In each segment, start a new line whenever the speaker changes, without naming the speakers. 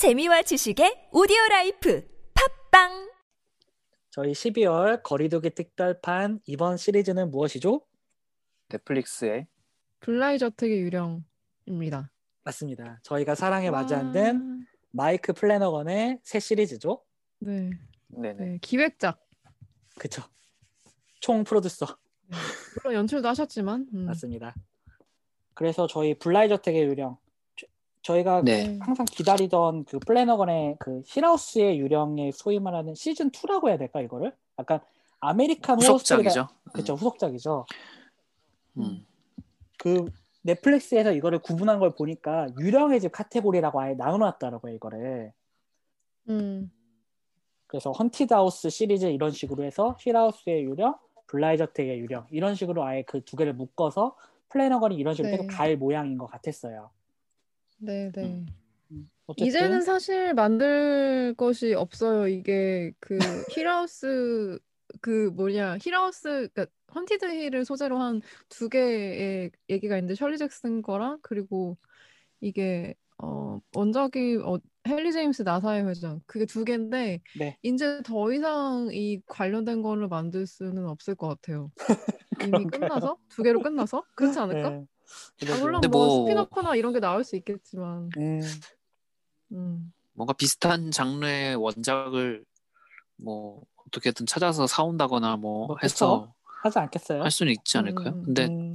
재미와 지식의 오디오 라이프 팝빵
저희 12월 거리두기 특별판 이번 시리즈는 무엇이죠?
넷플릭스의
블라이 저택의 유령입니다.
맞습니다. 저희가 사랑해 마지않는 마이크 플래너건의 새 시리즈죠.
네,
네네
네, 기획작.
그쵸. 총 프로듀서
네. 물론 연출도 하셨지만. 음.
맞습니다. 그래서 저희 블라이 저택의 유령 저- 저희가
네.
항상 기다리던 그 플래너건의 그 힐하우스의 유령의 소위 말하는 시즌 2라고 해야 될까 이거를? 약간 아메리칸
후속작이죠.
그쵸 후속작이죠.
음.
그 넷플릭스에서 이거를 구분한 걸 보니까 유령의 집 카테고리라고 아예 나눠놨더라고요 이거를
음.
그래서 Haunted House 시리즈 이런 식으로 해서 힐하우스의 유령 블라이 저택의 유령 이런 식으로 아예 그 두 개를 묶어서 플래너건이 이런 식으로
네.
계속 갈 모양인 것 같았어요
네, 네.
어쨌든
이제는 사실 만들 것이 없어요. 이게 그 힐하우스 그 뭐냐 힐하우스 그러니까 Haunted Hill을 소재로 한 두 개의 얘기가 있는데 셜리 잭슨 거랑 그리고 이게 어 원작이 어 헨리 제임스 나사의 회전 그게 두 개인데
네.
이제 더 이상 이 관련된 거를 만들 수는 없을 것 같아요. 이미? 끝나서 두 개로 끝나서 그렇지 않을까?
네.
아, 물론 뭐
뭐-
스피너커나 이런 게 나올 수 있겠지만
음,
음.
뭔가 비슷한 장르의 원작을 뭐 어떻게든 찾아서 사온다거나 뭐
뭐
해서
하지 않겠어요?
할 수는 있지 않을까요?
음.
근데
음,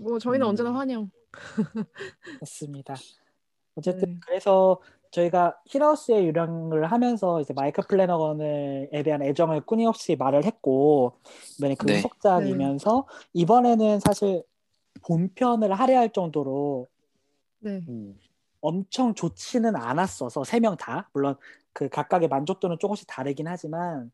뭐 저희는
음.
언제나 환영.
맞습니다 어쨌든
네.
그래서 저희가 힐하우스의 유령을 하면서 이제 마이크 플래너건에 대한 애정을 끊임없이 말을 했고 이번에 그
네.
후속작이면서 이번에는 사실 본편을 할애할 정도로
네.
음.
엄청 좋지는 않았어서 세 명 다 물론 그 각각의 만족도는 조금씩 다르긴 하지만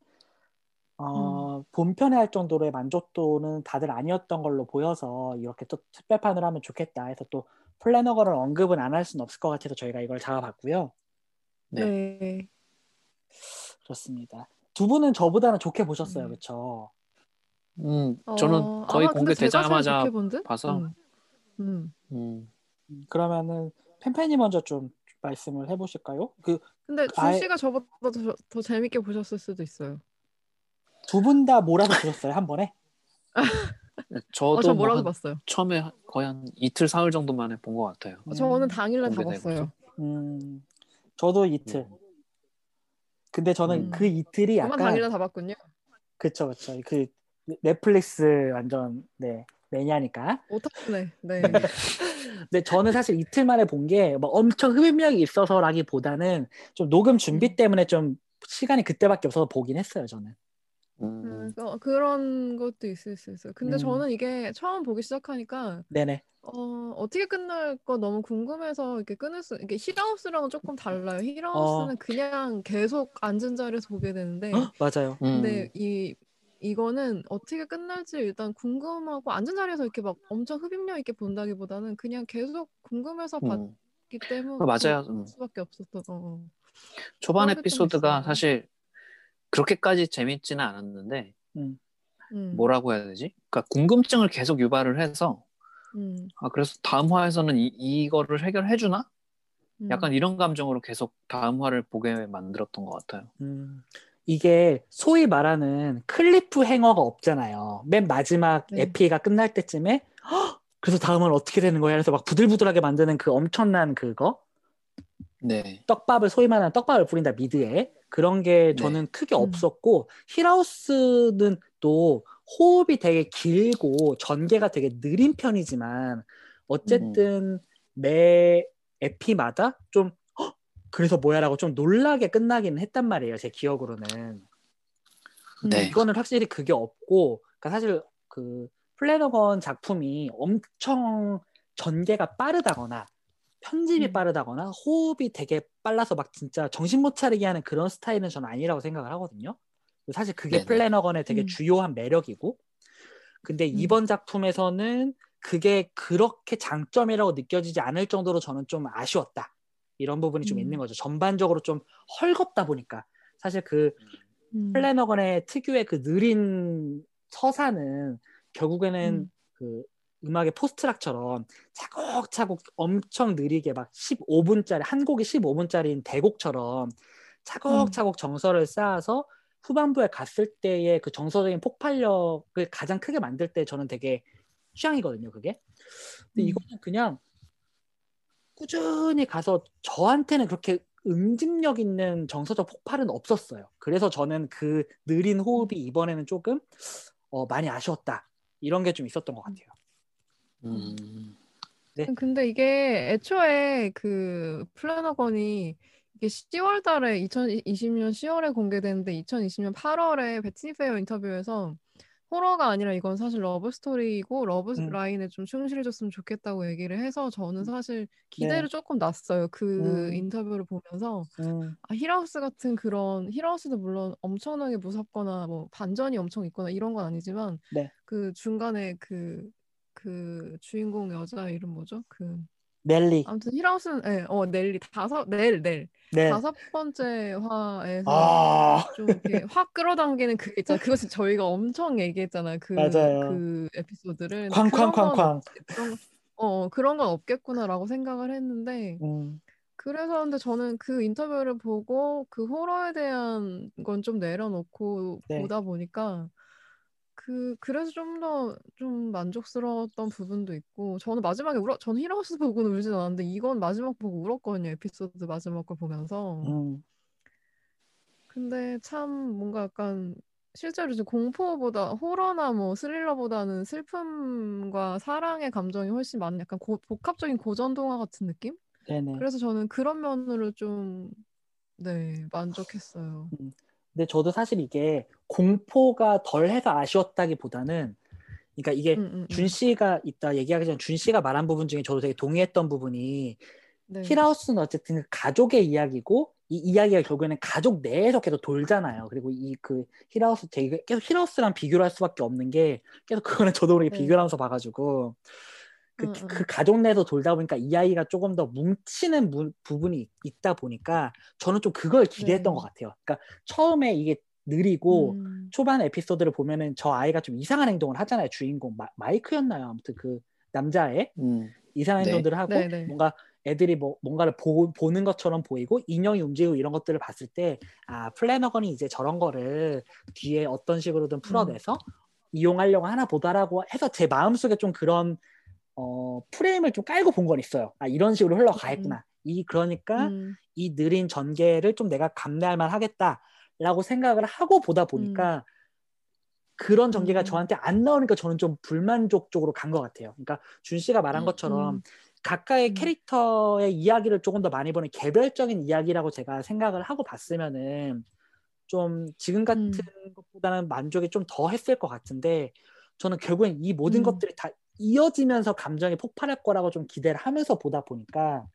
어, 본편에 할 정도로의 만족도는 다들 아니었던 걸로 보여서 이렇게 또 특별판을 하면 좋겠다 해서 또 플래너거를 언급은 안 할 수는 없을 것 같아서 저희가 이걸 잡아봤고요.
네.
네.
그렇습니다. 두 분은 저보다는 좋게 보셨어요,
음.
그렇죠?
음, 저는
어,
거의
제가 제일
공개되자마자? 봐서
음. 음.
음.
그러면은 팬팬이 먼저 좀 말씀을 해보실까요? 그두분
근데 준
아예-
씨가 저보다 더, 더 재밌게 보셨을 수도 있어요.
다 몰아서 보셨어요 한 번에?
저도
어,
저뭐
뭐라도
한-
봤어요.
처음에 거의 한 이틀 사흘 정도 만에 본 것 같아요.
음,
저는 당일날 다 봤어요.
음, 저도 이틀.
음.
근데 저는
음.
그 이틀이 약간
당일날 다 봤군요.
그쵸 그쵸 그 넷플릭스 완전 네 매니아니까.
오타쿠네. 네.
근데 저는 사실 이틀 만에 본게뭐 엄청 흡입력이 있어서라기보다는 좀 녹음 준비
음.
때문에 좀 시간이 그때밖에 없어서 보긴 했어요 저는.
음.
음, 어, 그런 것도 있을 수 있어요. 근데
음.
저는 이게 처음 보기 시작하니까
네네.
어, 어떻게 끝날 거 너무 궁금해서 이렇게 끊을 수, 이게 힐하우스랑은 조금 달라요. 힐하우스는
어.
그냥 계속 앉은 자리에서 보게 되는데,
헉, 맞아요.
음.
근데 이, 이거는 어떻게 끝날지 일단 궁금하고 앉은 자리에서 이렇게 막 엄청 흡입력 있게 본다기보다는 그냥 계속 궁금해서
음.
봤기 때문에
어, 맞아요.
볼
음.
수밖에 없었던, 어, 어.
초반 에피소드가. 사실 그렇게까지 재밌지는 않았는데
음.
음,
뭐라고 해야 되지? 그러니까 궁금증을 계속 유발을 해서
음,
아 그래서 다음 화에서는 이, 이거를 해결해 주나?
음.
약간 이런 감정으로 계속 다음 화를 보게 만들었던 것 같아요.
음, 이게 소위 말하는 cliffhanger가 없잖아요. 맨 마지막
네.
에피가 끝날 때쯤에 헉! 그래서 다음은 어떻게 되는 거야? 그래서 막 부들부들하게 만드는 그 엄청난 그거
네.
떡밥을 소위 말하는 떡밥을 뿌린다 미드에 그런 게 저는 크게
음.
없었고 힐하우스는 또 호흡이 되게 길고 전개가 되게 느린 편이지만 어쨌든 매 에피마다 좀 헉! 그래서 뭐야라고 좀 놀라게 끝나긴 했단 말이에요 제 기억으로는
네.
이거는 확실히 그게 없고 그러니까 사실 그 플래너건 작품이 엄청 전개가 빠르다거나 편집이
음.
빠르다거나 호흡이 되게 빨라서 막 진짜 정신 못 차리게 하는 그런 스타일은 저는 아니라고 생각을 하거든요. 사실 그게
네네.
플래너건의 되게
음.
주요한 매력이고 근데 이번 작품에서는 그게 그렇게 장점이라고 느껴지지 않을 정도로 저는 좀 아쉬웠다. 이런 부분이 좀
음.
있는 거죠. 전반적으로 좀 헐겁다 보니까 사실 그
음.
플래너건의 특유의 그 느린 서사는 결국에는
음.
그 음악의 포스트락처럼 차곡차곡 엄청 느리게 막 15분짜리 한 곡이 15분짜리인 대곡처럼 차곡차곡 정서를 쌓아서 후반부에 갔을 때의 그 정서적인 폭발력을 가장 크게 만들 때 저는 되게 취향이거든요, 그게. 근데
음.
이거는 그냥 꾸준히 가서 저한테는 그렇게 응집력 있는 정서적 폭발은 없었어요. 그래서 저는 그 느린 호흡이 이번에는 조금 어, 많이 아쉬웠다. 이런 게 좀 있었던 것 같아요.
음,
네.
근데 이게 애초에 그 플래너건이 이게 10월 달에 2020년 10월에 공개됐는데 2020년 8월에 Vanity Fair 인터뷰에서 호러가 아니라 이건 사실 러브 스토리이고 러브
음.
라인에 좀 충실해줬으면 좋겠다고 얘기를 해서 저는 사실
네.
기대를 조금 놨어요. 그
음.
인터뷰를 보면서
음,
아, 힐하우스 같은 그런 힐하우스도 물론 엄청나게 무섭거나 뭐 반전이 엄청 있거나 이런 건 아니지만
네.
그 중간에 그그 주인공 여자 이름 뭐죠? 그
넬리.
아무튼 힐하우스는 예, 어 넬리 다섯 넬 넬.
네.
다섯 번째 화에서
아,
좀 이렇게 확 끌어당기는 그게 있잖아요. 그것을 저희가 엄청 얘기했잖아요. 그,
맞아요.
그 에피소드를.
쾅쾅쾅쾅.
거- 어, 그런 건 없겠구나라고 생각을 했는데
음,
그래서 근데 저는 그 인터뷰를 보고 그 호러에 대한 건 좀 내려놓고
네.
보다 보니까 그 그래서 좀 더 좀 만족스러웠던 부분도 있고 저는 마지막에 울어 저는 힐하우스 보고는 울진 않았는데 이건 마지막 보고 울었거든요 에피소드 마지막 걸 보면서
음,
근데 참 뭔가 약간 실제로 이제 공포보다 호러나 뭐 스릴러보다는 슬픔과 사랑의 감정이 훨씬 많은 약간 고- 복합적인 고전 동화 같은 느낌?
네네.
그래서 저는 그런 면으로 좀 네, 만족했어요.
근데 저도 사실 이게 공포가 덜해서 아쉬웠다기보다는, 그러니까 이게
음, 음, 음.
준 씨가 있다 얘기하기 전에 준 씨가 말한 부분 중에 저도 되게 동의했던 부분이
네.
힐하우스는 어쨌든 그 가족의 이야기고 이 이야기가 결국에는 가족 내에서 계속 돌잖아요. 그리고 이 그 힐하우스 되게 계속 힐하우스랑 비교를 할 수밖에 없는 게 계속 그거는 저도 모르게
네.
비교를 하면서 봐가지고 그,
응,
그
응.
가족 내에서 돌다 보니까 이 아이가 조금 더 뭉치는 무- 부분이 있- 있다 보니까 저는 좀 그걸 기대했던
네.
것 같아요. 그러니까 처음에 이게 느리고
음,
초반 에피소드를 보면은 저 아이가 좀 이상한 행동을 하잖아요. 주인공 마, 마이크였나요? 아무튼 그 남자애
음,
이상한
네.
행동들을 하고
네, 네.
뭔가 애들이 뭐 뭔가를 보, 보는 것처럼 보이고 인형이 움직이고 이런 것들을 봤을 때 아 플래너건이 이제 저런 거를 뒤에 어떤 식으로든 풀어내서 이용하려고 하나 보다라고 해서 제 마음속에 좀 그런 어 프레임을 좀 깔고 본 건 있어요. 아 이런 식으로 흘러가겠구나. 이 그러니까
음,
이 느린 전개를 좀 내가 감내할 만 하겠다 라고 생각을 하고 보다 보니까 그런 전개가
음.
저한테 안 나오니까 저는 좀 불만족 쪽으로 간 것 같아요. 그러니까 준 씨가 말한 것처럼
음.
각각의
음.
캐릭터의 이야기를 조금 더 많이 보는 개별적인 이야기라고 제가 생각을 하고 봤으면은 좀 지금 같은
음.
것보다는 만족이 좀 더 했을 것 같은데 저는 결국엔 이 모든
음.
것들이 다 이어지면서 감정이 폭발할 거라고 좀 기대를 하면서 보다 보니까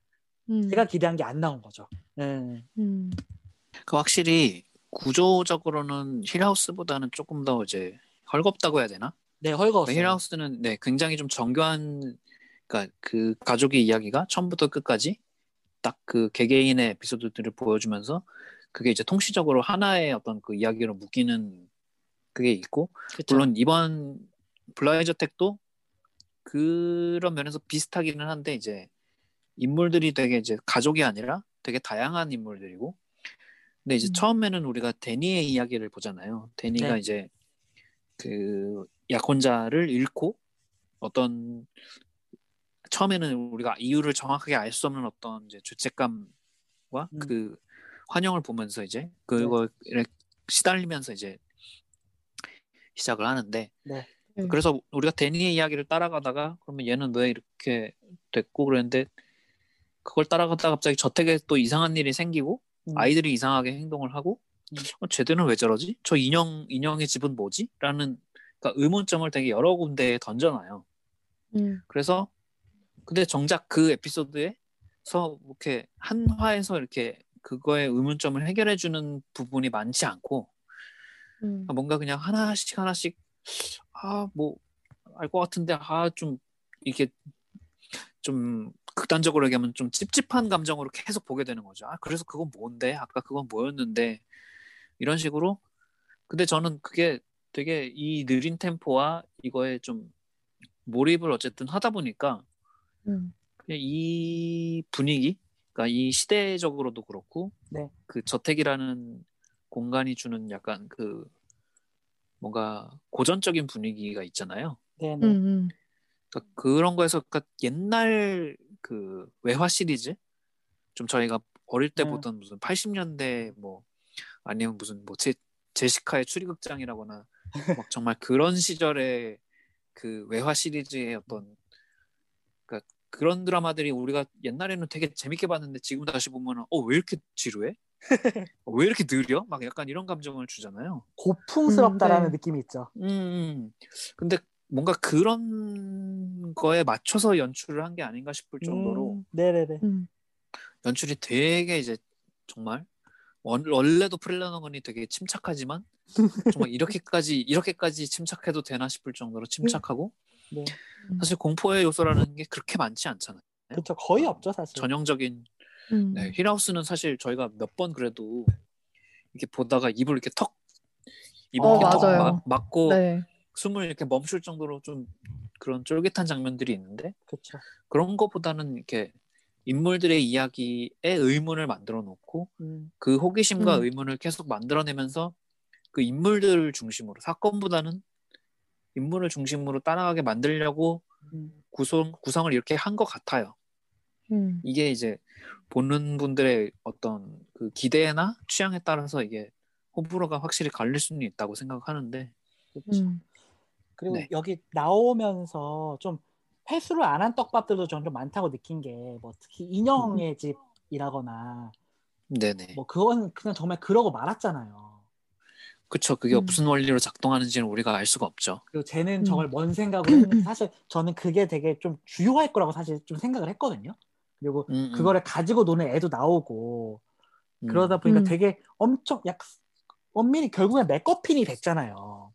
음,
제가 기대한 게 안 나온 거죠. 네.
음,
그 확실히 구조적으로는 힐하우스보다는 조금 더 이제 헐겁다고 해야 되나?
네, 헐거웠어요.
힐하우스는 네 굉장히 좀 정교한 그러니까 그 가족의 이야기가 처음부터 끝까지 딱 그 개개인의 에피소드들을 보여주면서 그게 이제 통시적으로 하나의 어떤 그 이야기로 묶이는 그게 있고
그쵸?
물론 이번 블라이저 텍도 그런 면에서 비슷하기는 한데 이제 인물들이 되게 이제 가족이 아니라 되게 다양한 인물들이고 근데 이제
음.
처음에는 우리가 데니의 이야기를 보잖아요. 데니가
네.
이제 그 약혼자를 잃고 어떤 처음에는 우리가 이유를 정확하게 알 수 없는 어떤 이제 죄책감과
음.
그 환영을 보면서 이제 그거에 시달리면서 이제 시작을 하는데
네.
네.
그래서 우리가 데니의 이야기를 따라가다가 그러면 얘는 왜 이렇게 됐고 그랬는데 그걸 따라가다가 갑자기 저택에 또 이상한 일이 생기고
음.
아이들이 이상하게 행동을 하고
음.
어, 쟤들은 왜 저러지? 저 인형 인형의 집은 뭐지? 라는 그러니까 의문점을 되게 여러 군데에 던져놔요.
음,
그래서 근데 정작 그 에피소드에서 이렇게 한 화에서 이렇게 그거의 의문점을 해결해 주는 부분이 많지 않고
음,
뭔가 그냥 하나씩 하나씩 아 뭐 알 것 같은데 아 좀 이게 좀 극단적으로 얘기하면 좀 찝찝한 감정으로 계속 보게 되는 거죠. 아 그래서 그건 뭔데? 아까 그건 뭐였는데? 이런 식으로 근데 저는 그게 되게 이 느린 템포와 이거의 좀 몰입을 어쨌든 하다 보니까
음.
그냥 이 분위기, 그러니까 이 시대적으로도 그렇고
네.
그 저택이라는 공간이 주는 약간 그 뭔가 고전적인 분위기가 있잖아요.
네네.
음, 음.
그러니까 그런 거에서 그러니까 옛날 그 외화 시리즈 좀 저희가 어릴 때
네.
보던 무슨 80년대 뭐 아니면 무슨 뭐 제, 제시카의 추리극장이라거나 막 정말 그런 시절의 그 외화 시리즈의 어떤 그러니까 그런 드라마들이 우리가 옛날에는 되게 재밌게 봤는데 지금 다시 보면은 어왜 이렇게 지루해? 어, 왜 이렇게 느려? 막 약간 이런 감정을 주잖아요.
고풍스럽다라는
음, 네.
느낌이 있죠.
음, 음. 근데 뭔가 그런 거에 맞춰서 연출을 한 게 아닌가 싶을 정도로
음, 네네네.
음.
연출이 되게 이제 정말 원- 원래도 프릴러너건이 되게 침착하지만 정말 이렇게까지 이렇게까지 침착해도 되나 싶을 정도로 침착하고
네.
사실 공포의 요소라는 게 그렇게 많지 않잖아요.
그렇죠. 거의 없죠 사실.
전형적인
음.
네, 힐하우스는 사실 저희가 몇 번 그래도 이렇게 보다가 입을 이렇게 턱 입을
어,
이렇게 턱
맞아요.
막- 막고
네.
숨을 이렇게 멈출 정도로 좀 그런 쫄깃한 장면들이 있는데
그렇죠.
그런 것보다는 이렇게 인물들의 이야기에 의문을 만들어 놓고
음,
그 호기심과
음.
의문을 계속 만들어내면서 그 인물들을 중심으로 사건보다는 인물을 중심으로 따라가게 만들려고
음.
구성 구성을 이렇게 한 것 같아요.
음.
이게 이제 보는 분들의 어떤 그 기대나 취향에 따라서 이게 호불호가 확실히 갈릴 수는 있다고 생각하는데
그렇죠.
음.
그리고
네.
여기 나오면서 좀 회수를 안 한 떡밥들도 저는 좀 많다고 느낀 게 뭐 특히 인형의 집이라거나
네네
뭐 그건 그냥 정말 그러고 말았잖아요.
그쵸 그게
음.
무슨 원리로 작동하는지는 우리가 알 수가 없죠.
그리고 쟤는
음.
저걸 뭔 생각으로 했는지 사실 저는 그게 되게 좀 주요할 거라고 사실 좀 생각을 했거든요. 그리고
음, 음.
그거를 가지고 노는 애도 나오고
음.
그러다 보니까
음.
되게 엄청 약 엄밀히 결국엔 맥커핀이 됐잖아요.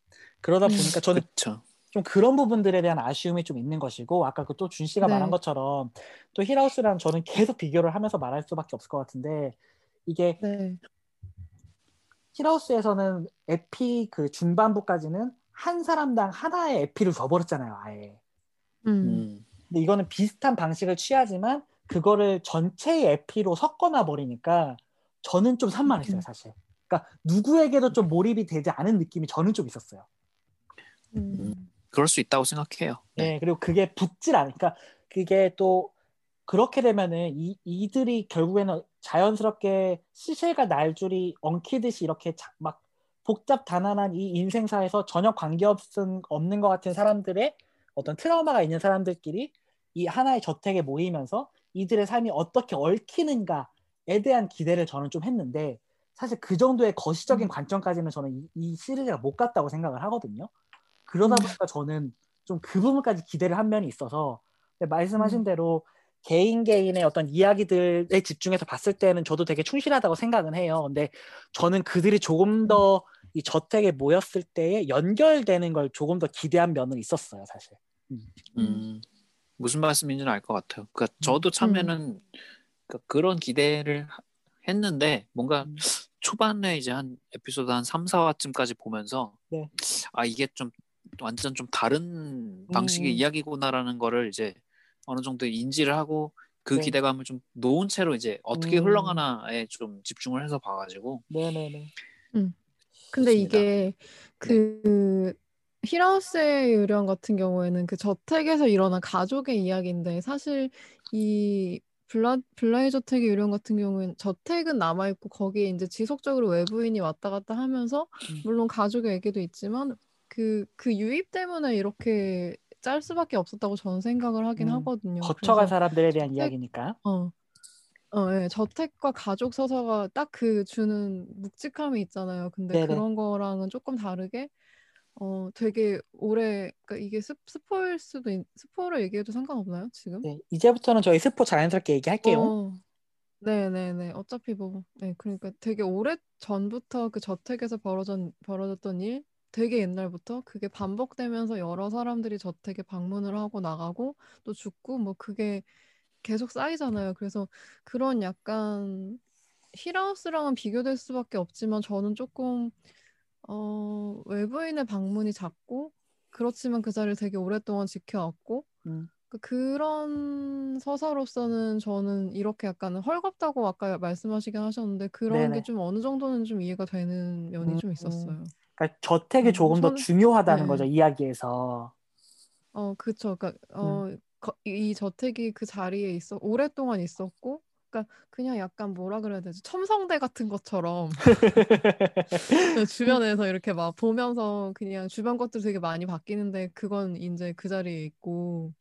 그러다 보니까 저는
그쵸
좀 그런 부분들에 대한 아쉬움이 좀 있는 것이고 아까 그 또 준 씨가
네.
말한 것처럼 또 힐하우스랑 저는 계속 비교를 하면서 말할 수밖에 없을 것 같은데 이게
네.
힐하우스에서는 에피 그 중반부까지는 한 사람당 하나의 에피를 줘버렸잖아요 아예
음.
음.
근데 이거는 비슷한 방식을 취하지만 그거를 전체의 에피로 섞어놔 버리니까 저는 좀 산만했어요
음.
사실 그러니까 누구에게도 좀 몰입이 되지 않은 느낌이 저는 좀 있었어요
음.
그럴 수 있다고 생각해요.
네, 그리고 그게 붙질 않으니까 그게 또 그렇게 되면은 이, 이들이 결국에는 자연스럽게 시실과 날줄이 엉키듯이 이렇게 자- 막 복잡 단안한 이 인생사에서 전혀 관계없은 없는 것 같은 사람들의 어떤 트라우마가 있는 사람들끼리 이 하나의 저택에 모이면서 이들의 삶이 어떻게 얽히는가에 대한 기대를 저는 좀 했는데 사실 그 정도의 거시적인
음.
관점까지는 저는 이, 이 시리즈가 못 갔다고 생각을 하거든요. 그러다
음.
보니까 저는 좀 그 부분까지 기대를 한 면이 있어서 말씀하신
음.
대로 개인 개인의 어떤 이야기들에 집중해서 봤을 때는 저도 되게 충실하다고 생각은 해요. 근데 저는 그들이 조금 더 이 저택에 모였을 때에 연결되는 걸 조금 더 기대한 면은 있었어요, 사실.
음, 무슨 말씀인지는 알 것 같아요. 그러니까 저도 처음에는 그러니까 그런 기대를 하- 했는데 뭔가
음.
초반에 이제 한 에피소드 한 3, 4화쯤까지 보면서
네.
아 이게 좀 완전 좀 다른 방식의
음.
이야기구나라는 거를 이제 어느 정도 인지를 하고 그
네.
기대감을 좀 놓은 채로 이제 어떻게
음.
흘러가나에 좀 집중을 해서 봐가지고
네네네.
근데
좋습니다.
이게 그 힐하우스의 요령 같은 경우에는 그 저택에서 일어난 가족의 이야기인데 사실 이 블라 블라이 저택의 요령 같은 경우에는 저택은 남아 있고 거기에 이제 지속적으로 외부인이 왔다 갔다 하면서
음.
물론 가족의 얘기도 있지만 그 그 유입 때문에 이렇게 짤 수밖에 없었다고 저는 생각을 하긴
음.
하거든요.
거쳐간 사람들에 대한
저택-
이야기니까.
어. 어, 예. 저택과 가족 서사가 딱 그 주는 묵직함이 있잖아요. 근데
네네.
그런 거랑은 조금 다르게 어, 되게 오래 그러니까 이게 스, 스포일 수도 있, 스포를 얘기해도 상관없나요, 지금?
네, 이제부터는 저희 스포 자연스럽게 얘기할게요.
어, 네네네. 어차피 뭐, 네, 그러니까 되게 오래 전부터 그 저택에서 벌어졌, 벌어졌던 일, 되게 옛날부터 그게 반복되면서 여러 사람들이 저택에 방문을 하고 나가고 또 죽고 뭐 그게 계속 쌓이잖아요. 그래서 그런 약간 힐하우스랑은 비교될 수밖에 없지만 저는 조금 어, 외부인의 방문이 작고 그렇지만 그 자리를 되게 오랫동안 지켜왔고
음.
그- 그런 서사로서는 저는 이렇게 약간 헐겁다고 아까 말씀하시긴 하셨는데 그런. 게 좀 어느 정도는 좀 이해가 되는 면이 좀
음.
있었어요.
그러니까 저택이
음,
조금 더
저는-
중요하다는
네.
거죠 이야기에서.
어, 그쵸. 그러니까
음.
어, 거- 이 저택이 그 자리에 있어 오랫동안 있었고, 그러니까 그냥 약간 뭐라 그래야 되지? 첨성대 같은 것처럼 주변에서 이렇게 막 보면서 그냥 주변 것들 되게 많이 바뀌는데 그건 이제 그 자리에 있고.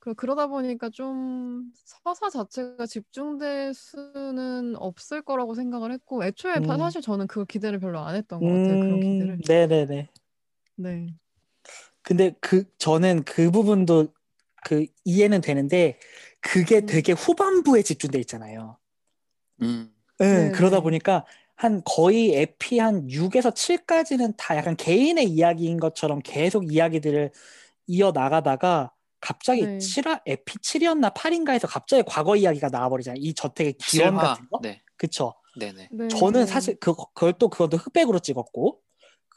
그 그러다 보니까 좀 서사 자체가 집중될 수는 없을 거라고 생각을 했고, 애초에 사-
음.
사실 저는 그 기대를 별로 안 했던 것 같아요. 그런 기대를.
음, 네네네.
네.
근데 그 저는 그 부분도 그 이해는 되는데 그게
음.
되게 후반부에 집중돼 있잖아요.
음.
응,
네,
그러다
네.
보니까 한 거의 에피 한 6에서 7까지는 다 약간 개인의 이야기인 것처럼 계속 이야기들을 이어 나가다가 갑자기
네.
7화 에피 7이었나 8인가에서 갑자기 과거 이야기가 나와버리잖아요. 이 저택의 기원
실화.
같은 거.
네.
그쵸?
네네.
네,
저는
네.
사실 그 그걸 또 그것도 흑백으로 찍었고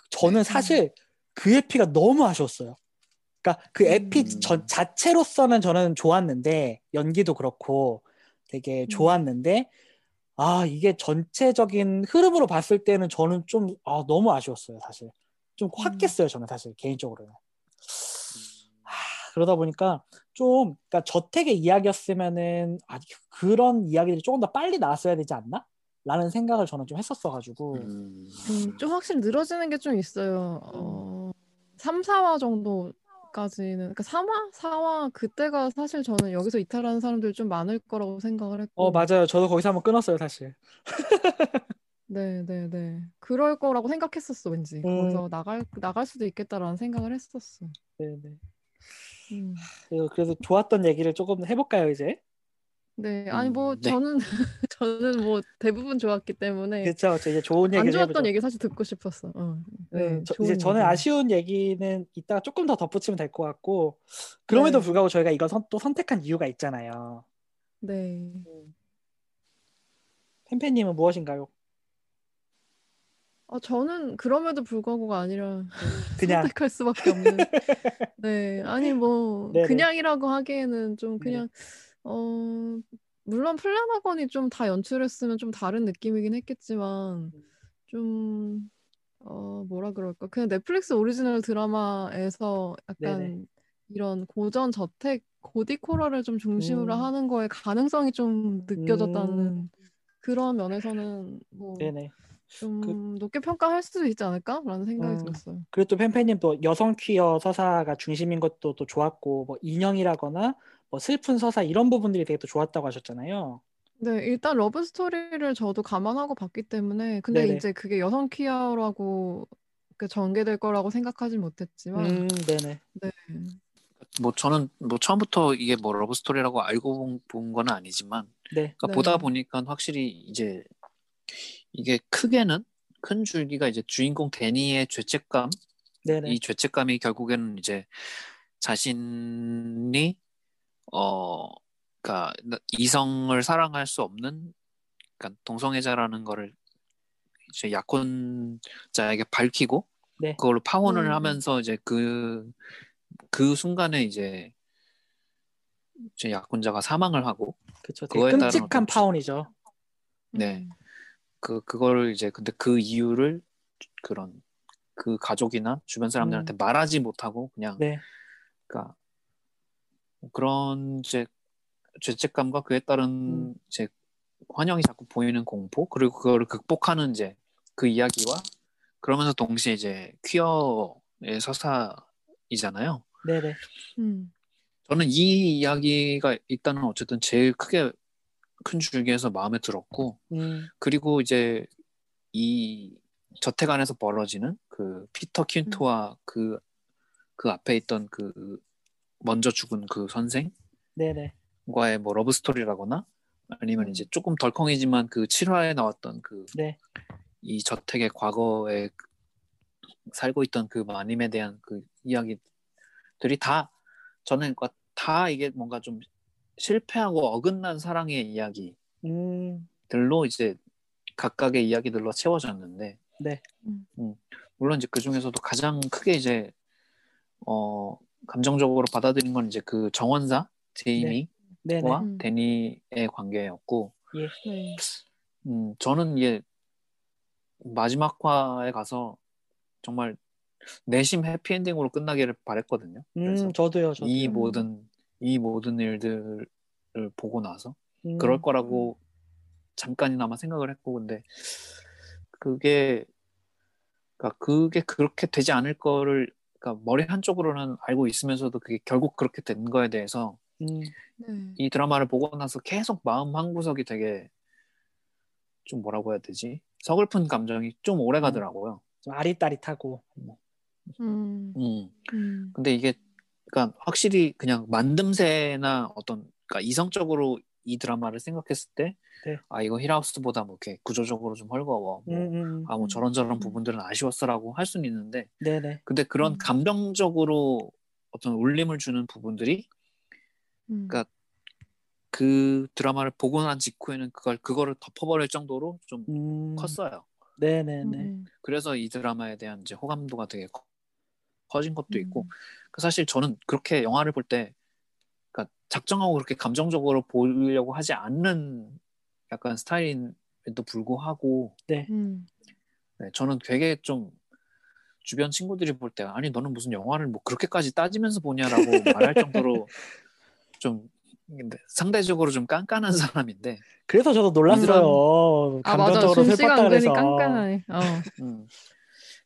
저는
네.
사실 그 에피가 너무 아쉬웠어요. 그러니까 그 에피
음.
전 자체로서는 저는 좋았는데 연기도 그렇고 되게
음.
좋았는데 아 이게 전체적인 흐름으로 봤을 때는 저는 좀 아, 너무 아쉬웠어요 사실 좀
음.
확 깼어요 저는 사실 개인적으로는 그러다 보니까 좀 그러니까 저택의 이야기였으면은 아 그런 이야기들이 조금 더 빨리 나왔어야 되지 않나? 라는 생각을 저는 좀 했었어가지고
음.
음, 좀 확실히 늘어지는 게 좀 있어요. 어, 3, 4화 정도 까지는, 그러니까 3화? 4화 그때가 사실 저는 여기서 이탈하는 사람들이 좀 많을 거라고 생각을 했고.
어 맞아요 저도 거기서 한번 끊었어요 사실
네, 네, 네. 그럴 거라고 생각했었어, 왠지.
음.
거기서 나갈, 나갈 수도 있겠다라는 생각을 했었어.
네 네
음.
그래서, 좋았던 얘기를 조금 해볼까요 이제
네, 아니 뭐
음, 네.
저는 저는 뭐 대부분 좋았기 때문에
그렇죠 그렇죠 이제 좋은
안
얘기를
좋았던
해보죠
얘기 사실 듣고 싶었어. 어, 네,
음, 저, 이제 저는
얘기.
아쉬운 얘기는 이따가 조금 더 덧붙이면 될 것 같고 그럼에도
네.
불구하고 저희가 이거 선, 또 선택한 이유가 있잖아요
네.
팬팬님은 무엇인가요?
어, 저는 그럼에도 불구하고가 아니라
그냥
선택할 수밖에 없는. 네, 아니 뭐
네네.
그냥이라고 하기에는 좀
네네.
그냥 어 물론 플래너건이 좀 다 연출했으면 좀 다른 느낌이긴 했겠지만 좀 어 뭐라 그럴까 그냥 넷플릭스 오리지널 드라마에서 약간
네네.
이런 고전 저택 고딕 호러를 좀 중심으로
음.
하는 거에 가능성이 좀 느껴졌다는
음.
그런 면에서는 뭐
네네
좀 높게 평가할 수도 있지 않을까라는 생각이
음.
들었어요.
그리고 또 팬팬님 또 여성 퀴어 서사가 중심인 것도 또 좋았고 뭐 인형이라거나 뭐 슬픈 서사 이런 부분들이 되게 또 좋았다고 하셨잖아요.
네, 일단 러브 스토리를 저도 감안하고 봤기 때문에 근데
네네.
이제 그게 여성 퀴어라고 그 전개될 거라고 생각하진 못했지만
음, 네네.
네,
뭐 저는 뭐 처음부터 이게 뭐 러브 스토리라고 알고 본, 본 건 아니지만
네.
그러니까
네.
보다 보니까 확실히 이제 이게 크게는 큰 줄기가 이제 주인공 데니의 죄책감
네네.
이 죄책감이 결국에는 이제 자신이 어 그러니까 이성을 사랑할 수 없는 그러니까 동성애자라는 거를 이제 약혼자에게 밝히고
네.
그걸로 파혼을
네.
하면서 이제 그그 순간에 이제 이제 약혼자가 사망을 하고
그쵸.
그거에 따른
끔찍한
주-
파혼이죠.
네.
음,
그 그거를 이제 근데 그 이유를 그런 그 가족이나 주변 사람들한테 말하지 못하고 그냥
음. 네.
그러니까 그런 이제 죄책감과 그에 따른
음.
이제 환영이 자꾸 보이는 공포 그리고 그거를 극복하는 이제 그 이야기와 그러면서 동시에 이제 퀴어의 서사이잖아요.
네네.
음,
저는 이 이야기가 일단은 어쨌든 제일 크게 큰 줄기에서 마음에 들었고
음,
그리고 이제 이 저택 안에서 벌어지는 그 피터 퀸트와 그, 그 앞에 있던 그 먼저 죽은 그 선생과의. 뭐 러브 스토리라거나 아니면
음.
이제 조금 덜컹이지만 그 7화에 나왔던 그이
네.
저택의 과거에 살고 있던 그 마님에 대한 그 이야기들이 다 저는 그러니까 다 이게 뭔가 좀 실패하고 어긋난 사랑의 이야기
음,
들로 이제 각각의 이야기들로 채워졌는데
네.
음.
음, 물론 이제 그 중에서도 가장 크게 이제 어 감정적으로 받아들인 건 이제 그 정원사 제이미와
네네.
음.
데니의 관계였고
네.
음, 저는 이게 마지막 화에 가서 정말 내심 해피엔딩으로 끝나기를 바랬거든요. 그래서
음, 저도요, 저도.
이
음.
모든 이 모든 일들을 보고 나서
음,
그럴 거라고 잠깐이나마 생각을 했고 근데 그게 그러니까 그게 그렇게 되지 않을 거를 그러니까 머리 한쪽으로는 알고 있으면서도 그게 결국 그렇게 된 거에 대해서
음,
네.
이 드라마를 보고 나서 계속 마음 한 구석이 되게 좀 뭐라고 해야 되지 서글픈 감정이 좀 오래 가더라고요.
좀 아릿아릿하고.
음.
음.
음.
근데 이게 그러니까 확실히 그냥 만듦새나 어떤 그러니까 이성적으로 이 드라마를 생각했을 때,
네.
아 이거 힐하우스보다 뭐 이렇게 구조적으로 좀 헐거워, 뭐,
음, 음,
아뭐
음.
저런저런
음.
부분들은 아쉬웠어라고 할 수는 있는데,
네네.
근데 그런
음.
감정적으로 어떤 울림을 주는 부분들이
음.
그러니까 그 드라마를 보고 난 직후에는 그걸 그거를 덮어버릴 정도로 좀
음,
컸어요.
네네네.
음.
그래서 이 드라마에 대한 이제 호감도가 되게 커- 커진 것도 있고,
음.
그 사실 저는 그렇게 영화를 볼때 그러니까 작정하고 그렇게 감정적으로 보려고 하지 않는 약간 스타일임에도 불구하고
음.
네, 저는 되게 좀 주변 친구들이 볼 때 아니 너는 무슨 영화를 뭐 그렇게까지 따지면서 보냐라고 말할 정도로 좀 상대적으로 좀 깐깐한 사람인데
그래서 저도 놀랐어요.
아 맞아
감정적으로
준씨가
슬펐다
은근히
그래서.
깐깐하네. 어.
음.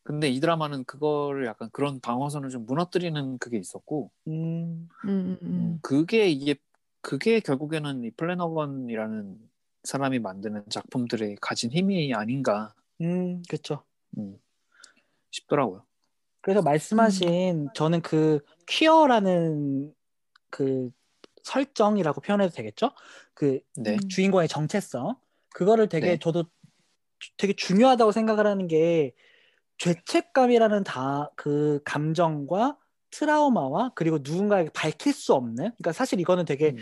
근데 이 드라마는 그거를 약간 그런 방어선을 좀 무너뜨리는 그게 있었고
음,
음, 음,
음,
음.
그게 이게 그게 결국에는 이 플래너건이라는 사람이 만드는 작품들의 가진 힘이 아닌가
음, 그쵸.
음, 싶더라고요.
그래서 말씀하신 저는 그 퀴어라는 그 설정이라고 표현해도 되겠죠? 그
네.
음.
주인공의 정체성 그거를 되게
네.
저도 주- 되게 중요하다고 생각을 하는 게 죄책감이라는 다 그 감정과 트라우마와 그리고 누군가에게 밝힐 수 없는 그러니까 사실 이거는 되게
음,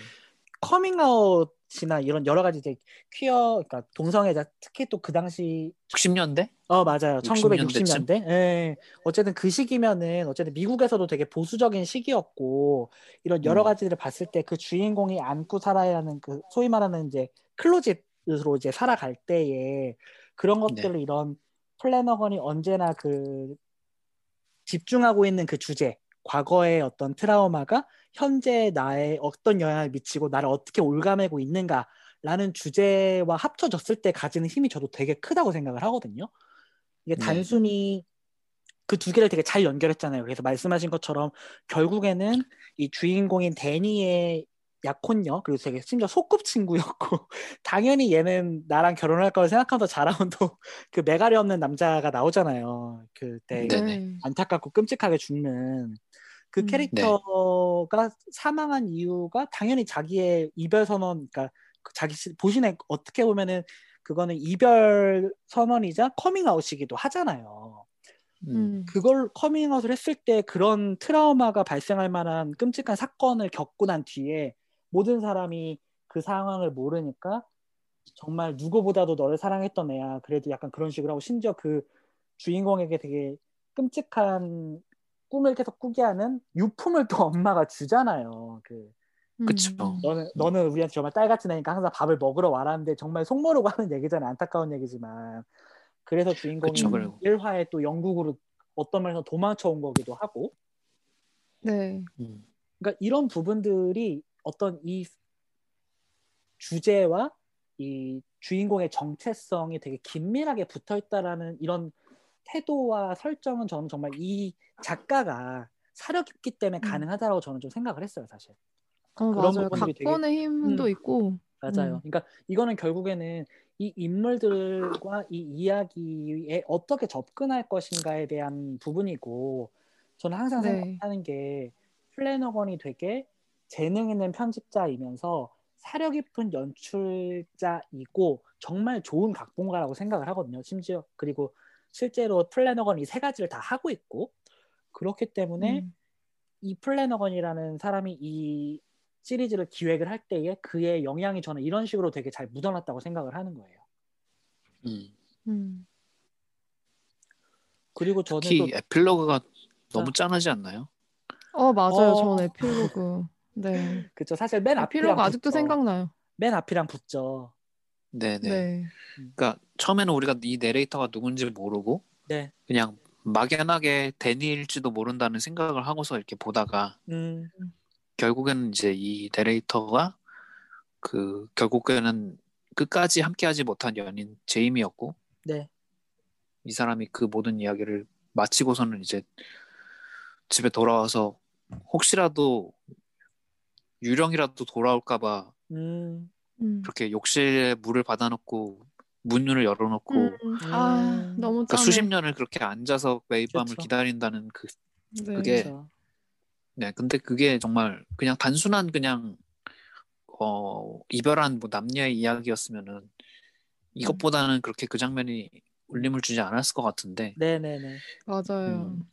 커밍아웃이나 이런 여러 가지 이제 퀴어 그러니까 동성애자 특히 또 그 당시
60년대?
어 맞아요
60년대
1960년대 예 어쨌든 그 시기면은 어쨌든 미국에서도 되게 보수적인 시기였고 이런 여러
음.
가지를 봤을 때 그 주인공이 안고 살아야 하는 그 소위 말하는 이제 클로짓으로 이제 살아갈 때에 그런
네.
것들을 이런 플래너건이 언제나 그 집중하고 있는 그 주제 과거의 어떤 트라우마가 현재 나의 어떤 영향을 미치고 나를 어떻게 올가매고 있는가라는 주제와 합쳐졌을 때 가지는 힘이 저도 되게 크다고 생각을 하거든요. 이게
네.
단순히 그 두 개를 되게 잘 연결했잖아요. 그래서 말씀하신 것처럼 결국에는 이 주인공인 데니의 약혼녀 그리고 되게 심지어 소꿉친구였고 당연히 얘는 나랑 결혼할 걸 생각하면서 자라온 또그 매가리 없는 남자가 나오잖아요. 그때
네네.
안타깝고 끔찍하게 죽는 그
음.
캐릭터가 사망한 이유가 당연히 자기의 이별 선언, 그러니까 그 자기 시- 보신에 어떻게 보면은 그거는 이별 선언이자 커밍아웃이기도 하잖아요.
음,
음.
그걸 커밍아웃을 했을 때 그런 트라우마가 발생할 만한 끔찍한 사건을 겪고 난 뒤에 모든 사람이 그 상황을 모르니까 정말 누구보다도 너를 사랑했던 애야. 그래도 약간 그런 식으로 하고 심지어 그 주인공에게 되게 끔찍한 꿈을 계속 꾸게 하는 유품을 또 엄마가 주잖아요. 그
그쵸.
음.
너는 너는 우리한테 정말 딸 같은 애니까 항상 밥을 먹으러 와라는데 정말 속 모르고 하는 얘기잖아요. 안타까운 얘기지만 그래서 주인공이
그쵸, 그리고.
1화에 또 영국으로 어떤 면에서 도망쳐 온 거기도 하고
네.
음.
그러니까 이런 부분들이 어떤 이 주제와 이 주인공의 정체성이 되게 긴밀하게 붙어 있다라는 이런 태도와 설정은 저는 정말 이 작가가 사려 깊기 때문에
음.
가능하다고 저는 좀 생각을 했어요, 사실.
어,
그런
맞아요.
부분들이 되게-
각본의 힘도
음.
있고.
맞아요.
음.
그러니까 이거는 결국에는 이 인물들과 이 이야기에 어떻게 접근할 것인가에 대한 부분이고 저는 항상
네.
생각하는 게 플래너건이 되게 재능 있는 편집자이면서 사려 깊은 연출자이고 정말 좋은 각본가라고 생각을 하거든요. 심지어 그리고 실제로 플래너건 이 세 가지를 다 하고 있고 그렇기 때문에
음.
이 플래너건이라는 사람이 이 시리즈를 기획을 할 때에 그의 영향이 저는 이런 식으로 되게 잘 묻어났다고 생각을 하는 거예요.
음.
음.
그리고 저는
특히
또
에필로그가 너무 짠하지 않나요?
어 맞아요.
어.
전 에필로그. 네.
그쵸. 사실 맨 앞이랑
아직도
붙죠.
생각나요.
맨 앞이랑 붙죠.
네네.
네.
그러니까 처음에는 우리가 이 내레이터가 누군지 모르고
네.
그냥 막연하게 데니일지도 모른다는 생각을 하고서 이렇게 보다가
음,
결국에는 이제 이 내레이터가 그 결국에는 끝까지 함께하지 못한 연인 제임이었고
네.
이 사람이 그 모든 이야기를 마치고서는 이제 집에 돌아와서 혹시라도 유령이라도 돌아올까봐
음,
음.
그렇게 욕실에 물을 받아놓고 문을 열어놓고
음. 아
음.
너무
그러니까. 수십 년을 그렇게 앉아서 매일 밤을
그쵸.
기다린다는 그
네.
그게
그쵸.
네, 근데 그게 정말 그냥 단순한 그냥 어 이별한 뭐 남녀의 이야기였으면은 이것보다는 그렇게 그 장면이 울림을 주지 않았을 것 같은데
네네네.
맞아요.
음.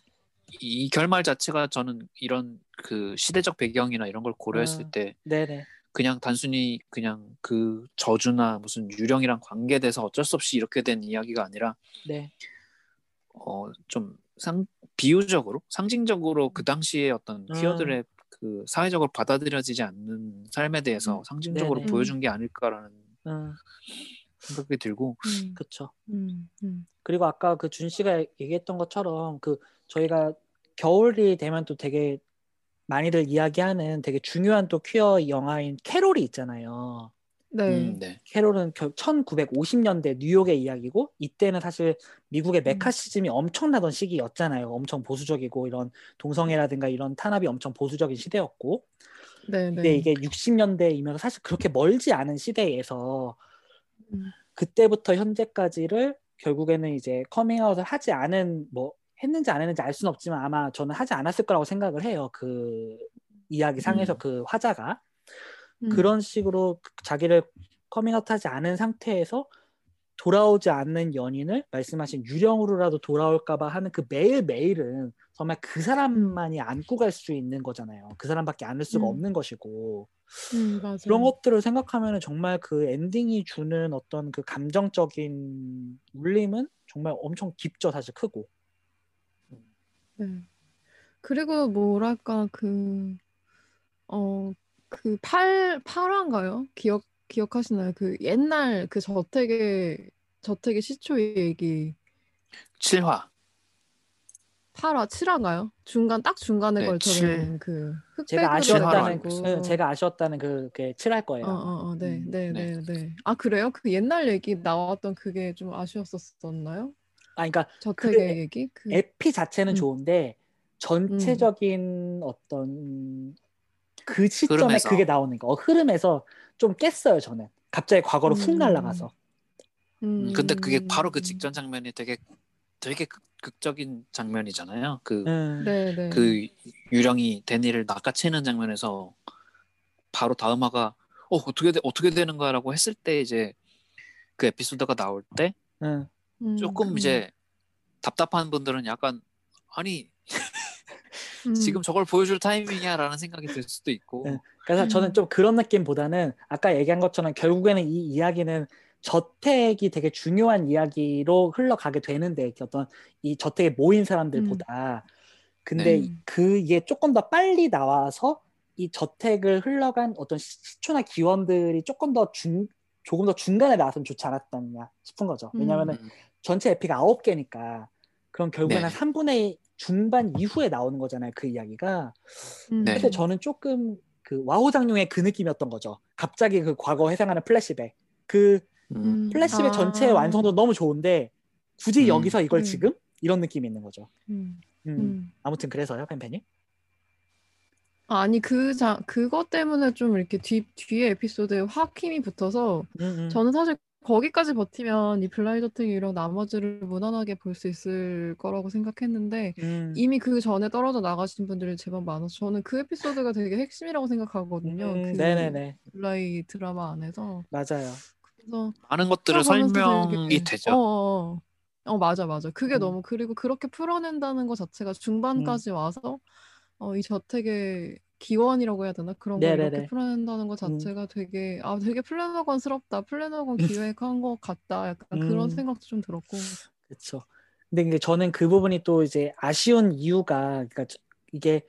이 결말 자체가 저는 이런 그 시대적 배경이나 이런 걸 고려했을
아.
때
네네.
그냥 단순히 그냥 그 저주나 무슨 유령이랑 관계돼서 어쩔 수 없이 이렇게 된 이야기가 아니라
네.
어좀 상 비유적으로 상징적으로 그 당시에 어떤
음.
퀴어들의 그 사회적으로 받아들여지지 않는 삶에 대해서
음.
상징적으로
네네.
보여준 게 아닐까라는
음,
생각이 들고
음. 음. 음.
그리고 아까 그 준 씨가 얘기했던 것처럼 그 저희가 겨울이 되면 또 되게 많이들 이야기하는 되게 중요한 또 퀴어 영화인 캐롤이 있잖아요.
네.
음, 네.
캐롤은 1950년대 뉴욕의 이야기고 이때는 사실 미국의 매카시즘이 엄청나던 시기였잖아요. 엄청 보수적이고 이런 동성애라든가 이런 탄압이 엄청 보수적인 시대였고
네.
근데
네.
이게 60년대이면 사실 그렇게 멀지 않은 시대에서
음.
그때부터 현재까지를 결국에는 이제 커밍아웃을 하지 않은 뭐 했는지 안 했는지 알 수는 없지만 아마 저는 하지 않았을 거라고 생각을 해요. 그 이야기 상에서
음.
그 화자가
음.
그런 식으로 자기를 커밍아웃하지 않은 상태에서 돌아오지 않는 연인을 말씀하신 유령으로라도 돌아올까봐 하는 그 매일 매일은 정말 그 사람만이 안고 갈 수 있는 거잖아요. 그 사람밖에 안을 수가
음.
없는 것이고
음.
그런 것들을 생각하면 정말 그 엔딩이 주는 어떤 그 감정적인 울림은 정말 엄청 깊죠, 사실 크고.
네. 그리고 뭐랄까 그 어 그 팔 팔화인가요? 기억 기억하시나요? 그 옛날 그 저택의 저택의 시초 얘기
7화
8화 7화인가요? 중간 딱 중간에
네,
걸쳐
칠.
있는 그
제가
흑백으로
아쉬웠다는 그, 제가 아쉬웠다는 그게 칠할 거예요.
어, 어, 어, 네,
음,
네,
네.
네, 네. 아, 그래요? 그 옛날 얘기 나왔던 그게 좀 아쉬웠었나요?
아, 그러니까
저택의 얘기? 그,
에피 자체는
음.
좋은데 전체적인 어떤 그 시점에
흐름에서.
그게 나오는 거 어, 흐름에서 좀 깼어요 저는 갑자기 과거로 훅
음.
날아가서
음, 근데 그게 바로 그
음.
직전 장면이 되게 되게 극, 극적인 장면이잖아요. 그
음,
네, 네.
그 유령이 데니를 낚아채는 장면에서 바로 다음 화가 어 어떻게 돼, 어떻게 되는 거야라고 했을 때 이제 그 에피소드가 나올 때
음.
음,
조금
음,
이제 답답한 분들은 약간 아니
음.
지금 저걸 보여줄 타이밍이야라는 생각이 들 수도 있고
네. 그래서
음.
저는 좀 그런 느낌보다는 아까 얘기한 것처럼 결국에는 이 이야기는 저택이 되게 중요한 이야기로 흘러가게 되는데 어떤 이 저택에 모인 사람들보다 근데
음.
그게 조금 더 빨리 나와서 이 저택을 흘러간 어떤 시- 시초나 기원들이 조금 더 중, 조금 더 중간에 나왔으면 좋지 않았겠냐 싶은 거죠. 왜냐면은
음.
전체 에피가 아홉 개니까 그럼 결국에는
네.
한 3분의 중반 이후에 나오는 거잖아요. 그 이야기가.
음.
네.
저는 조금 그 와호장룡의 그 느낌이었던 거죠. 갑자기 그 과거 회상하는 플래시백. 그
음.
플래시백
아.
전체의 완성도 너무 좋은데 굳이
음.
여기서 이걸
음.
지금 이런 느낌이 있는 거죠.
음.
음.
음.
아무튼 그래서요, 팬팬이.
아, 아니 그 자, 그것 때문에 좀 이렇게 뒤 뒤에 에피소드에 확 힘이 붙어서
음, 음.
저는 사실 거기까지 버티면 이 유령 나머지를 무난하게 볼 수 있을 거라고 생각했는데
음.
이미 그 전에 떨어져 나가신 분들이 제법 많아서 저는 그 에피소드가 되게 핵심이라고 생각하거든요.
음,
그
네네네.
블라이 드라마 안에서
맞아요.
그래서
많은 것들을 설명이
되게-
되죠.
어, 어, 어, 맞아, 맞아. 그게
음.
너무 그리고 그렇게 풀어낸다는 것 자체가 중반까지 와서 어, 이 저택의 기원이라고 해야 되나? 그런 걸
네네네.
이렇게 풀어낸다는 것
음.
자체가 되게 아, 되게 플래너건스럽다. 플래너건 기획한 것 같다. 약간 그런
음.
생각도 좀 들었고.
그렇죠. 근데 저는 그 부분이 또 이제 아쉬운 이유가 그러니까 저- 이게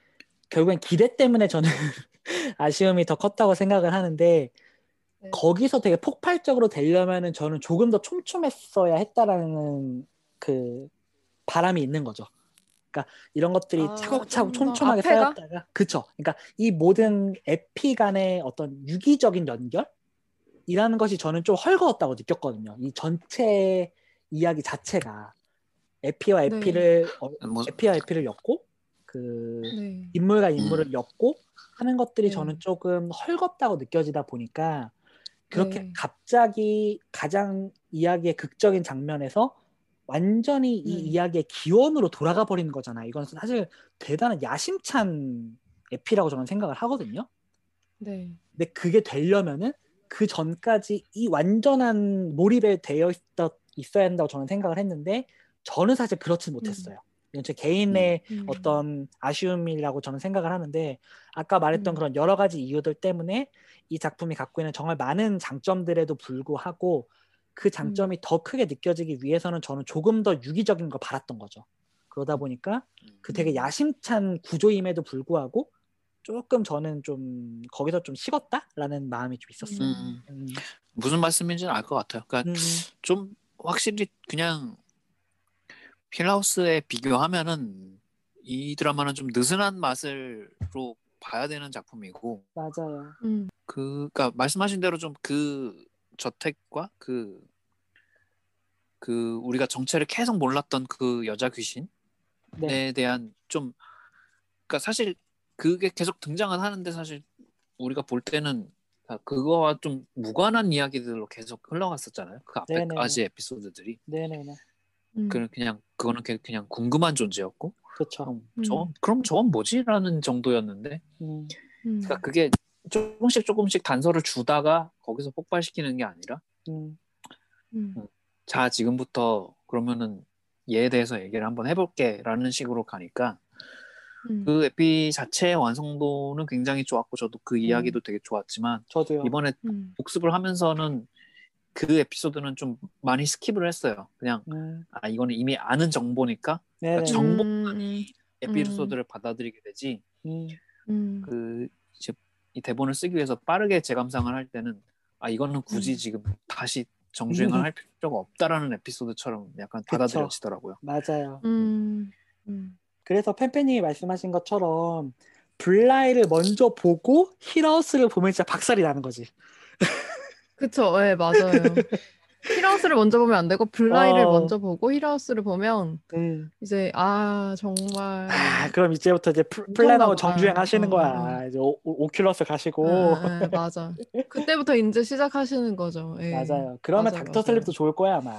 결국엔 기대 때문에 저는 아쉬움이 더 컸다고 생각을 하는데
네.
거기서 되게 폭발적으로 되려면은 저는 조금 더 촘촘했어야 했다라는 그 바람이 있는 거죠. 그러니까 이런 것들이
아,
차곡차곡 촘촘하게
앞에가?
쌓였다가 그쵸. 그러니까 이 모든 에피 간의 어떤 유기적인 연결 이라는 것이 저는 좀 헐거웠다고 느꼈거든요. 이 전체 이야기 자체가 에피와
네.
에피를 어,
뭐
에피와 에피를 엮고 그
네.
인물과 인물을 엮고 하는 것들이
네.
저는 조금 헐겁다고 느껴지다 보니까 그렇게
네.
갑자기 가장 이야기의 극적인 장면에서 완전히 이
네.
이야기의 기원으로 돌아가 버리는 거잖아요. 이건 사실 대단한 야심찬 에피라고 저는 생각을 하거든요.
네.
근데 그게 되려면은 그 전까지 이 완전한 몰입에 되어 있다, 있어야 한다고 저는 생각을 했는데 저는 사실 그렇지 못했어요. 이건 제 개인의
음.
어떤 아쉬움이라고 저는 생각을 하는데 아까 말했던
음.
그런 여러 가지 이유들 때문에 이 작품이 갖고 있는 정말 많은 장점들에도 불구하고 그 장점이 더 크게 느껴지기 위해서는 저는 조금 더 유기적인 걸 바랐던 거죠. 그러다 보니까 그 되게
음.
야심찬 구조임에도 불구하고 조금 저는 좀 거기서 좀 식었다라는 마음이 좀 있었어요.
음,
음,
무슨 말씀인지는 알 것 같아요. 그러니까
음,
좀 확실히 그냥 필라우스에 비교하면은 이 드라마는 좀 느슨한 맛으로 봐야 되는 작품이고
맞아요.
음.
그 그러니까 말씀하신 대로 좀 그 저택과 그 그 우리가 정체를 계속 몰랐던 그 여자 귀신에
네,
대한 좀 그러니까 사실 그게 계속 등장은 하는데 사실 우리가 볼 때는 그거와 좀 무관한 이야기들로 계속 흘러갔었잖아요. 그 앞에까지 에피소드들이
네네네,
음.
그 그냥 그거는 그냥- 궁금한 존재였고
그렇죠.
그럼
음.
저 그럼 저건 뭐지라는 정도였는데
음,
음.
그러니까 그게 조금씩 조금씩 단서를 주다가 거기서 폭발시키는 게 아니라
음,
음.
자 지금부터 그러면은 얘에 대해서 얘기를 한번 해볼게라는 식으로 가니까
음.
그 에피 자체의 완성도는 굉장히 좋았고 저도 그 이야기도 되게 좋았지만
저도요.
이번에
음.
복습을 하면서는 그 에피소드는 좀 많이 skip을 했어요. 그냥
음,
아 이거는 이미 아는 정보니까
네네.
정- 정보-
음.
에피소드를 받아들이게 되지
음,
음.
그 이제 이 대본을 쓰기 위해서 빠르게 재감상을 할 때는 아 이거는 굳이
음.
지금 다시 정주행을 할 필요가 없다라는 에피소드처럼 약간
그쵸.
받아들여지더라고요.
맞아요.
음. 음.
그래서 팬팬님이 말씀하신 것처럼 블라이를 먼저 보고 힐하우스를 보면 진짜 박살이 나는 거지.
그쵸, 예, 맞아요. 힐하우스를 먼저 보면 안 되고 블라이를
어.
먼저 보고 힐하우스를 보면
음.
이제 아 정말
아, 그럼 이제부터 이제 플-
플래너건
정주행 하시는
어,
거야. 이제 오, 오- 오큘러스 가시고.
아, 아, 맞아. 그때부터 이제 시작하시는 거죠. 예.
맞아요. 그러면
맞아요,
닥터. 슬립도 좋을 거야 아마.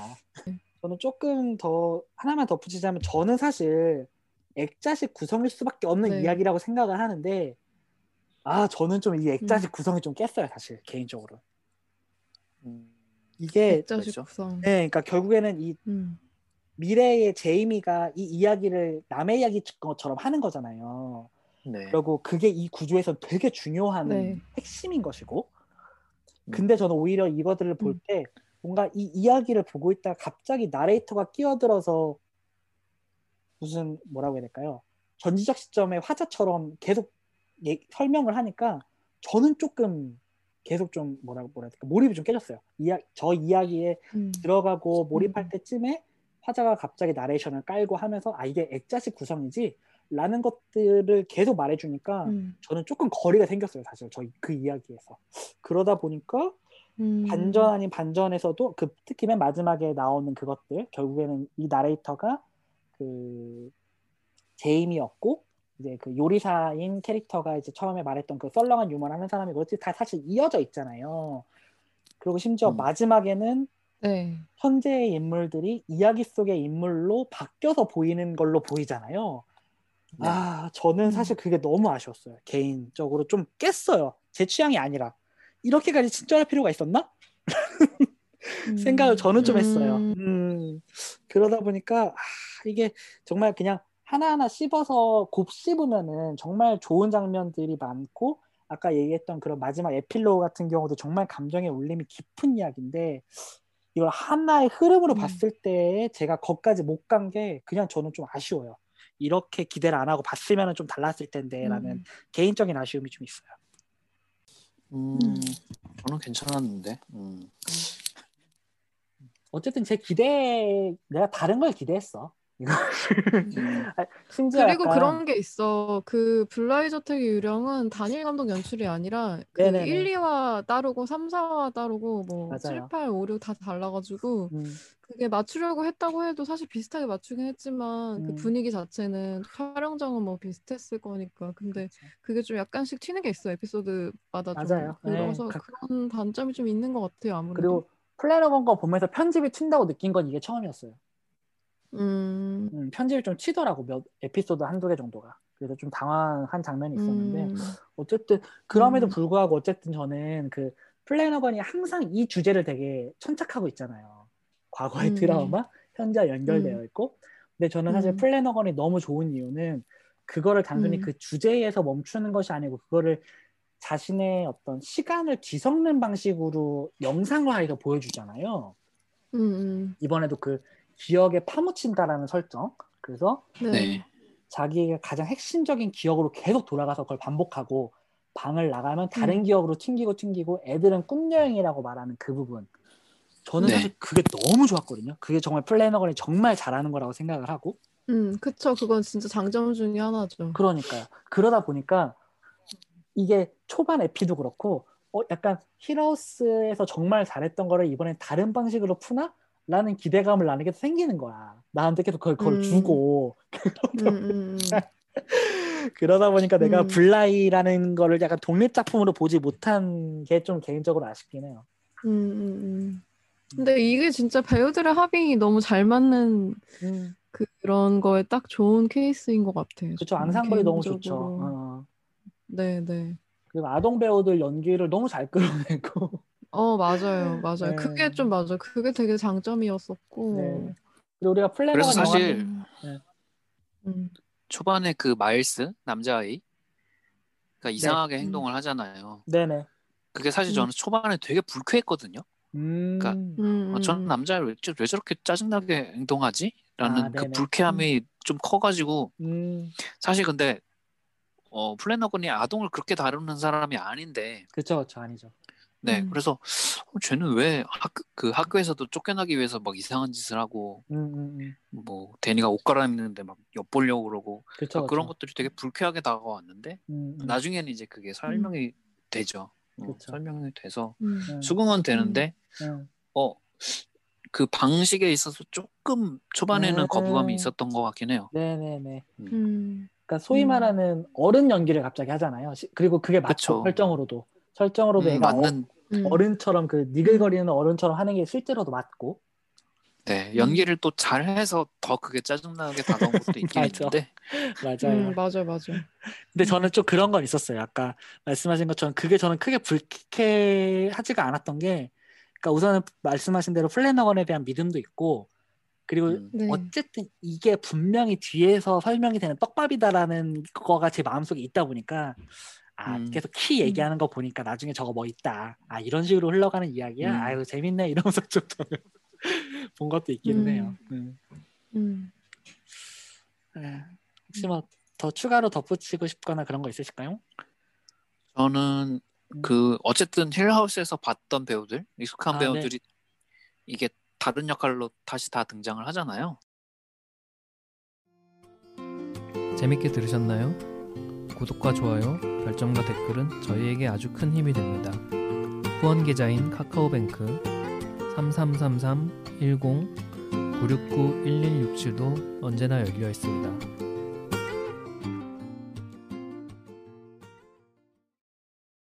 저는 조금 더 하나만 덧붙이자면 저는 사실 액자식 구성일 수밖에 없는
네.
이야기라고 생각을 하는데 아 저는 좀 이 액자식 구성이 좀 깼어요 사실 개인적으로.
음,
이게
그렇죠.
네, 그러니까 결국에는 이
음.
미래의 제이미가 이 이야기를 남의 이야기 것처럼 하는 거잖아요.
네.
그리고 그게 이 구조에서 되게 중요한
네.
핵심인 것이고.
음.
근데 저는 오히려 이거들을 볼
음.
때 뭔가 이 이야기를 보고 있다가 갑자기 나레이터가 끼어들어서 무슨 뭐라고 해야 될까요? 전지적 시점의 화자처럼 계속 예- 설명을 하니까 저는 조금 계속 좀 뭐라고 뭐라 해야 될까 몰입이 좀 깨졌어요. 이야, 저 이야기에
음.
들어가고 몰입할
음.
때쯤에 화자가 갑자기 나레이션을 깔고 하면서 아 이게 액자식 구성이지 라는 것들을 계속 말해주니까
음.
저는 조금 거리가 생겼어요 사실 저희 그 이야기에서 그러다 보니까
음.
반전 아닌 반전에서도 그 특히 맨 마지막에 나오는 그것들 결국에는 이 나레이터가 그 제임이었고 이제 그 요리사인 캐릭터가 이제 처음에 말했던 그 썰렁한 유머를 하는 사람이 그렇지 다 사실 이어져 있잖아요. 그리고 심지어
음.
마지막에는
네.
현재의 인물들이 이야기 속의 인물로 바뀌어서 보이는 걸로 보이잖아요.
네.
아, 저는
음.
사실 그게 너무 아쉬웠어요. 개인적으로 좀 깼어요. 제 취향이 아니라. 이렇게까지 친절할 필요가 있었나?
음.
생각을 저는 좀
음.
했어요. 음, 그러다 보니까 아, 이게 정말 그냥 하나하나 씹어서 곱 씹으면은 정말 좋은 장면들이 많고 아까 얘기했던 그런 마지막 에필로그 같은 경우도 정말 감정의 울림이 깊은 이야기인데 이걸 하나의 흐름으로
음.
봤을 때 제가 거기까지 못 간 게 그냥 저는 좀 아쉬워요. 이렇게 기대를 안 하고 봤으면 좀 달랐을 텐데라는
음.
개인적인 아쉬움이 좀 있어요.
음,
음.
저는 괜찮았는데. 음.
어쨌든 제 기대 내가 다른 걸 기대했어.
음.
아, 심지어
그리고
약간-
그런 게 있어. 그 블라이 저택의 유령은 단일 감독 연출이 아니라 그
네네네.
1, 2화 따르고 3, 4화 따르고 뭐
맞아요.
7, 8, 5, 6 다 달라가지고
음,
그게 맞추려고 했다고 해도 사실 비슷하게 맞추긴 했지만 그
음.
분위기 자체는 촬영장은 뭐 비슷했을 거니까 근데 그게 좀 약간씩 튀는 게 있어 에피소드마다 좀
맞아요. 네,
그래서
각-
그런 단점이 좀 있는 것 같아요 아무래도
그리고 플래너건 거 보면서 편집이 튄다고 느낀 건 이게 처음이었어요.
음,
음, 편집이 좀 튀더라고 몇 에피소드 한두 개 정도가. 그래서 좀 당황한 장면이 있었는데
음,
어쨌든 그럼에도
음.
불구하고 어쨌든 저는 그 플래너건이 항상 이 주제를 되게 천착하고 있잖아요. 과거의
음.
드라마, 현재와 연결되어
음.
있고. 근데 저는 사실
음.
플래너건이 너무 좋은 이유는 그거를 단순히
음.
그 주제에서 멈추는 것이 아니고 그거를 자신의 어떤 시간을 뒤섞는 방식으로 영상화해서 보여주잖아요. 이번에도 그 기억에 파묻힌다라는 설정. 그래서
네.
네.
자기가 가장 핵심적인 기억으로 계속 돌아가서 그걸 반복하고 방을 나가면 다른
음.
기억으로 튕기고 튕기고 애들은 꿈 여행이라고 말하는 그 부분. 저는
네.
사실 그게 너무 좋았거든요. 그게 정말 플래너건이 정말 잘하는 거라고 생각을 하고.
음, 그쵸. 그건 진짜 장점 중에 하나죠.
그러니까요. 그러다 보니까 이게 초반 에피도 그렇고 어, 약간 힐하우스에서 정말 잘했던 거를 이번엔 다른 방식으로 푸나? 라는 기대감을 나는 게 생기는 거야. 나한테 계속 그걸, 그걸
음.
주고.
음, 음, 음.
그러다 보니까 내가
음.
블라이라는 거를 약간 독립작품으로 보지 못한 게 좀 개인적으로 아쉽긴 해요.
음. 근데 이게 진짜 배우들의 합이 너무 잘 맞는
음,
그런 거에 딱 좋은 케이스인 것 같아요. 저는
앙상블이 너무 좋죠. 어.
네, 네.
그리고 아동 배우들 연기를 너무 잘 끌어내고.
어, 맞아요. 맞아요.
네.
그게 좀 맞아. 그게 되게 장점이었었고.
네. 그리고 우리가 플래너건
그래서 사실
음.
네.
음.
초반에 그 마일스 남자아이 가 이상하게
음.
행동을 하잖아요.
네네.
그게 사실
음.
저는 초반에 되게 불쾌했거든요.
음,
그러니까
음,
어, 전
음.
남자를 왜, 저- 왜 저렇게 짜증나게 행동하지? 라는
아,
그. 불쾌함이 좀 커가지고
음,
사실 근데 어, 플래너건이 아동을 그렇게 다루는 사람이 아닌데
그쵸, 그쵸, 아니죠.
네
음.
그래서 어, 쟤는 왜 학교 그 학교에서도 쫓겨나기 위해서 막 이상한 짓을 하고
음, 음, 음.
뭐 데니가 옷 갈아입는데 막 엿보려고 그러고
그쵸,
어, 그런. 것들이 되게 불쾌하게 다가왔는데
음, 음.
나중에는 이제 그게 설명이 되죠. 어. 설명이 돼서
음.
음,
수긍은 되는데
음.
어그 방식에 있어서 조금 초반에는
음.
거부감이 있었던 것 같긴 해요.
네네네.
음.
그러니까 소위
음.
말하는 어른 연기를 갑자기 하잖아요. 시- 그리고 그게 맞죠.
그쵸.
설정으로도. 설정으로도
음,
얘가
맞는
음.
어, 른처럼 그 니글거리는 어른처럼 하는 게 실제로도 맞고.
네
음.
연기를 또 잘해서 더 그게 짜증나게 다가온 것도 있긴
맞아.
있는데
맞아요.
음, 맞아요, 맞아요.
근데 저는 좀 그런 건 있었어요. 아까 말씀하신 것처럼 그게 저는 크게 불쾌하지가 않았던 게, 그러니까 우선은 말씀하신 대로 플래너건에 대한 믿음도 있고, 그리고
음,
네.
어쨌든 이게 분명히 뒤에서 설명이 되는 떡밥이다라는 거가 제 마음속에 있다 보니까 아
음.
계속 키 얘기하는 거 보니까 나중에 저거 뭐 있다 아 이런 식으로 흘러가는 이야기야
음.
아유 재밌네 이러면서 좀 본 것도 있기는
음.
해요 음.
음.
네. 혹시 뭐 더 추가로 덧붙이고 싶거나 그런 거 있으실까요?
저는
음.
그 어쨌든 힐하우스에서 봤던 배우들 익숙한
아,
배우들이 이게 다른 역할로 다시 다 등장을 하잖아요.
재밌게 들으셨나요? 구독과 좋아요, 별점과 댓글은 저희에게 아주 큰 힘이 됩니다. 후원 계좌인 카카오뱅크 3333 10 969 1167도 언제나 열려 있습니다.